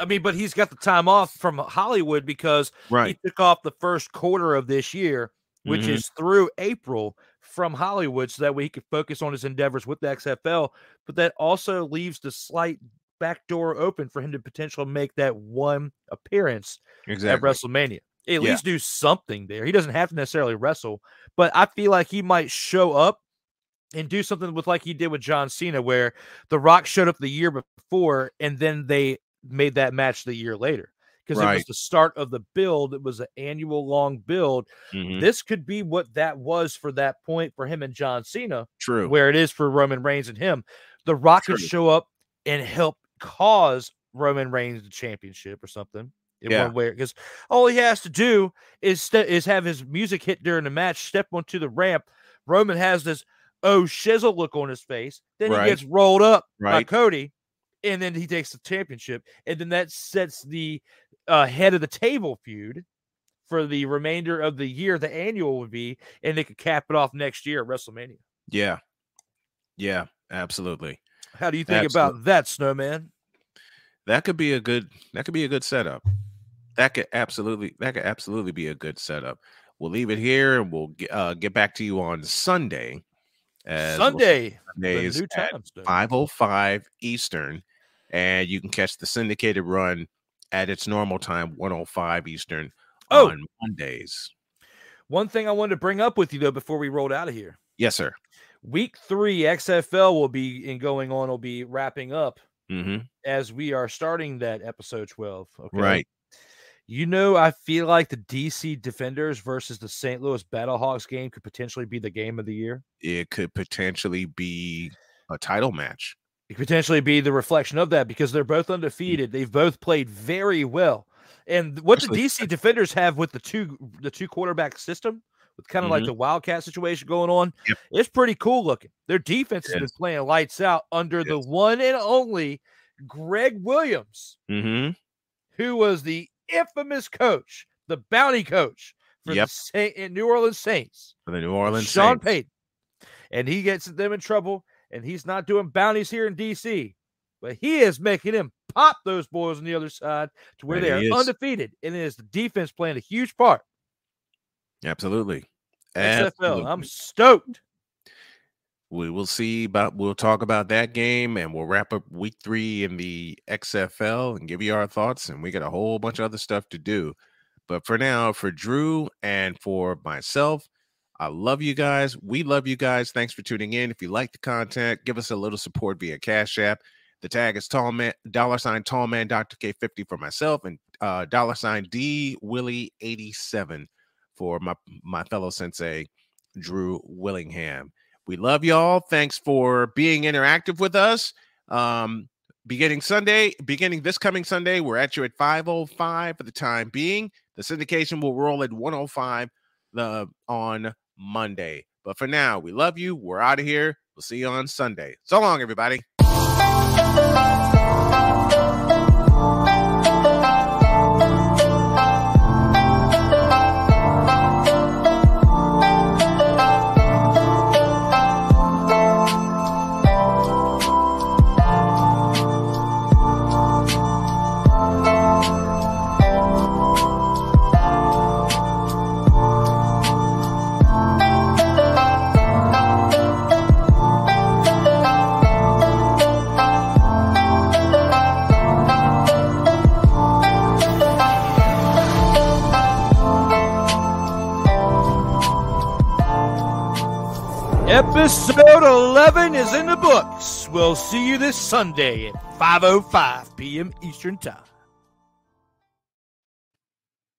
I mean, but he's got the time off from Hollywood because Right. he took off the first quarter of this year, which Mhm. is through April from Hollywood, so that way he could focus on his endeavors with the XFL. But that also leaves the slight back door open for him to potentially make that one appearance at WrestleMania. At Yeah. least do something there. He doesn't have to necessarily wrestle, but I feel like he might show up and do something with like he did with John Cena, where The Rock showed up the year before and then they made that match the year later. Because it was the start of the build. It was an annual long build. Mhm. This could be what that was for that point for him and John Cena, True. where it is for Roman Reigns and him. The Rock could show up and help cause Roman Reigns the championship or something in Yeah. one way. Because all he has to do is ste- is have his music hit during the match, step onto the ramp. Roman has this oh shizzle look on his face. Then Right. he gets rolled up by Cody, and then he takes the championship, and then that sets the uh, head of the table feud for the remainder of the year. The annual would be, and they could cap it off next year at WrestleMania. Yeah. Yeah. Absolutely. How do you think Absolute- about that, Snowman? That could be a good. That could be a good setup. That could absolutely. That could absolutely be a good setup. We'll leave it here, and we'll get, uh, get back to you on Sunday. as we'll- Sunday, Sundays the new time. Snow. 505 Eastern, and you can catch the syndicated run at its normal time, 105 Eastern Oh. on Mondays. One thing I wanted to bring up with you though before we rolled out of here. Yes, sir. Week three XFL will be in going on. Will be wrapping up hmm as we are starting that episode twelve. Okay? Right. You know, I feel like the DC Defenders versus the St. Louis Battlehawks game could potentially be the game of the year. It could potentially be a title match. It could potentially be the reflection of that because they're both undefeated. They've both played very well. And what the DC Defenders have with the two the two quarterback system, with kind of like Mhm. the Wildcat situation going on, Yep. it's pretty cool looking. Their defense has been is. playing lights out under the one and only Gregg Williams, Mm-hmm. who was the infamous coach, the bounty coach for Yep. the Saint in New Orleans Saints. For the New Orleans Sean Saints. Payton. And he gets them in trouble, and he's not doing bounties here in DC, but he is making them pop those boys on the other side to where they are undefeated. And it is the defense playing a huge part. Absolutely. XFL. I'm stoked. we will see about we'll talk about that game and we'll wrap up week three in the XFL and give you our thoughts. And we got a whole bunch of other stuff to do. But for now, for Drew and for myself, I love you guys. We love you guys. Thanks for tuning in. If you like the content, give us a little support via Cash App. The tag is tall man dollar sign tall man Dr. K50 for myself and uh dollar sign D Willie 87 for my my fellow sensei Drew Willingham. We love y'all. Thanks for being interactive with us. Um, beginning Sunday, beginning this coming Sunday, we're at you at 505 for the time being. The syndication will roll at 105 the on Monday. But for now, we love you. We're out of here. We'll see you on Sunday. So long, everybody. Episode 11 is in the books. We'll see you this Sunday at 5:05 p.m. Eastern Time.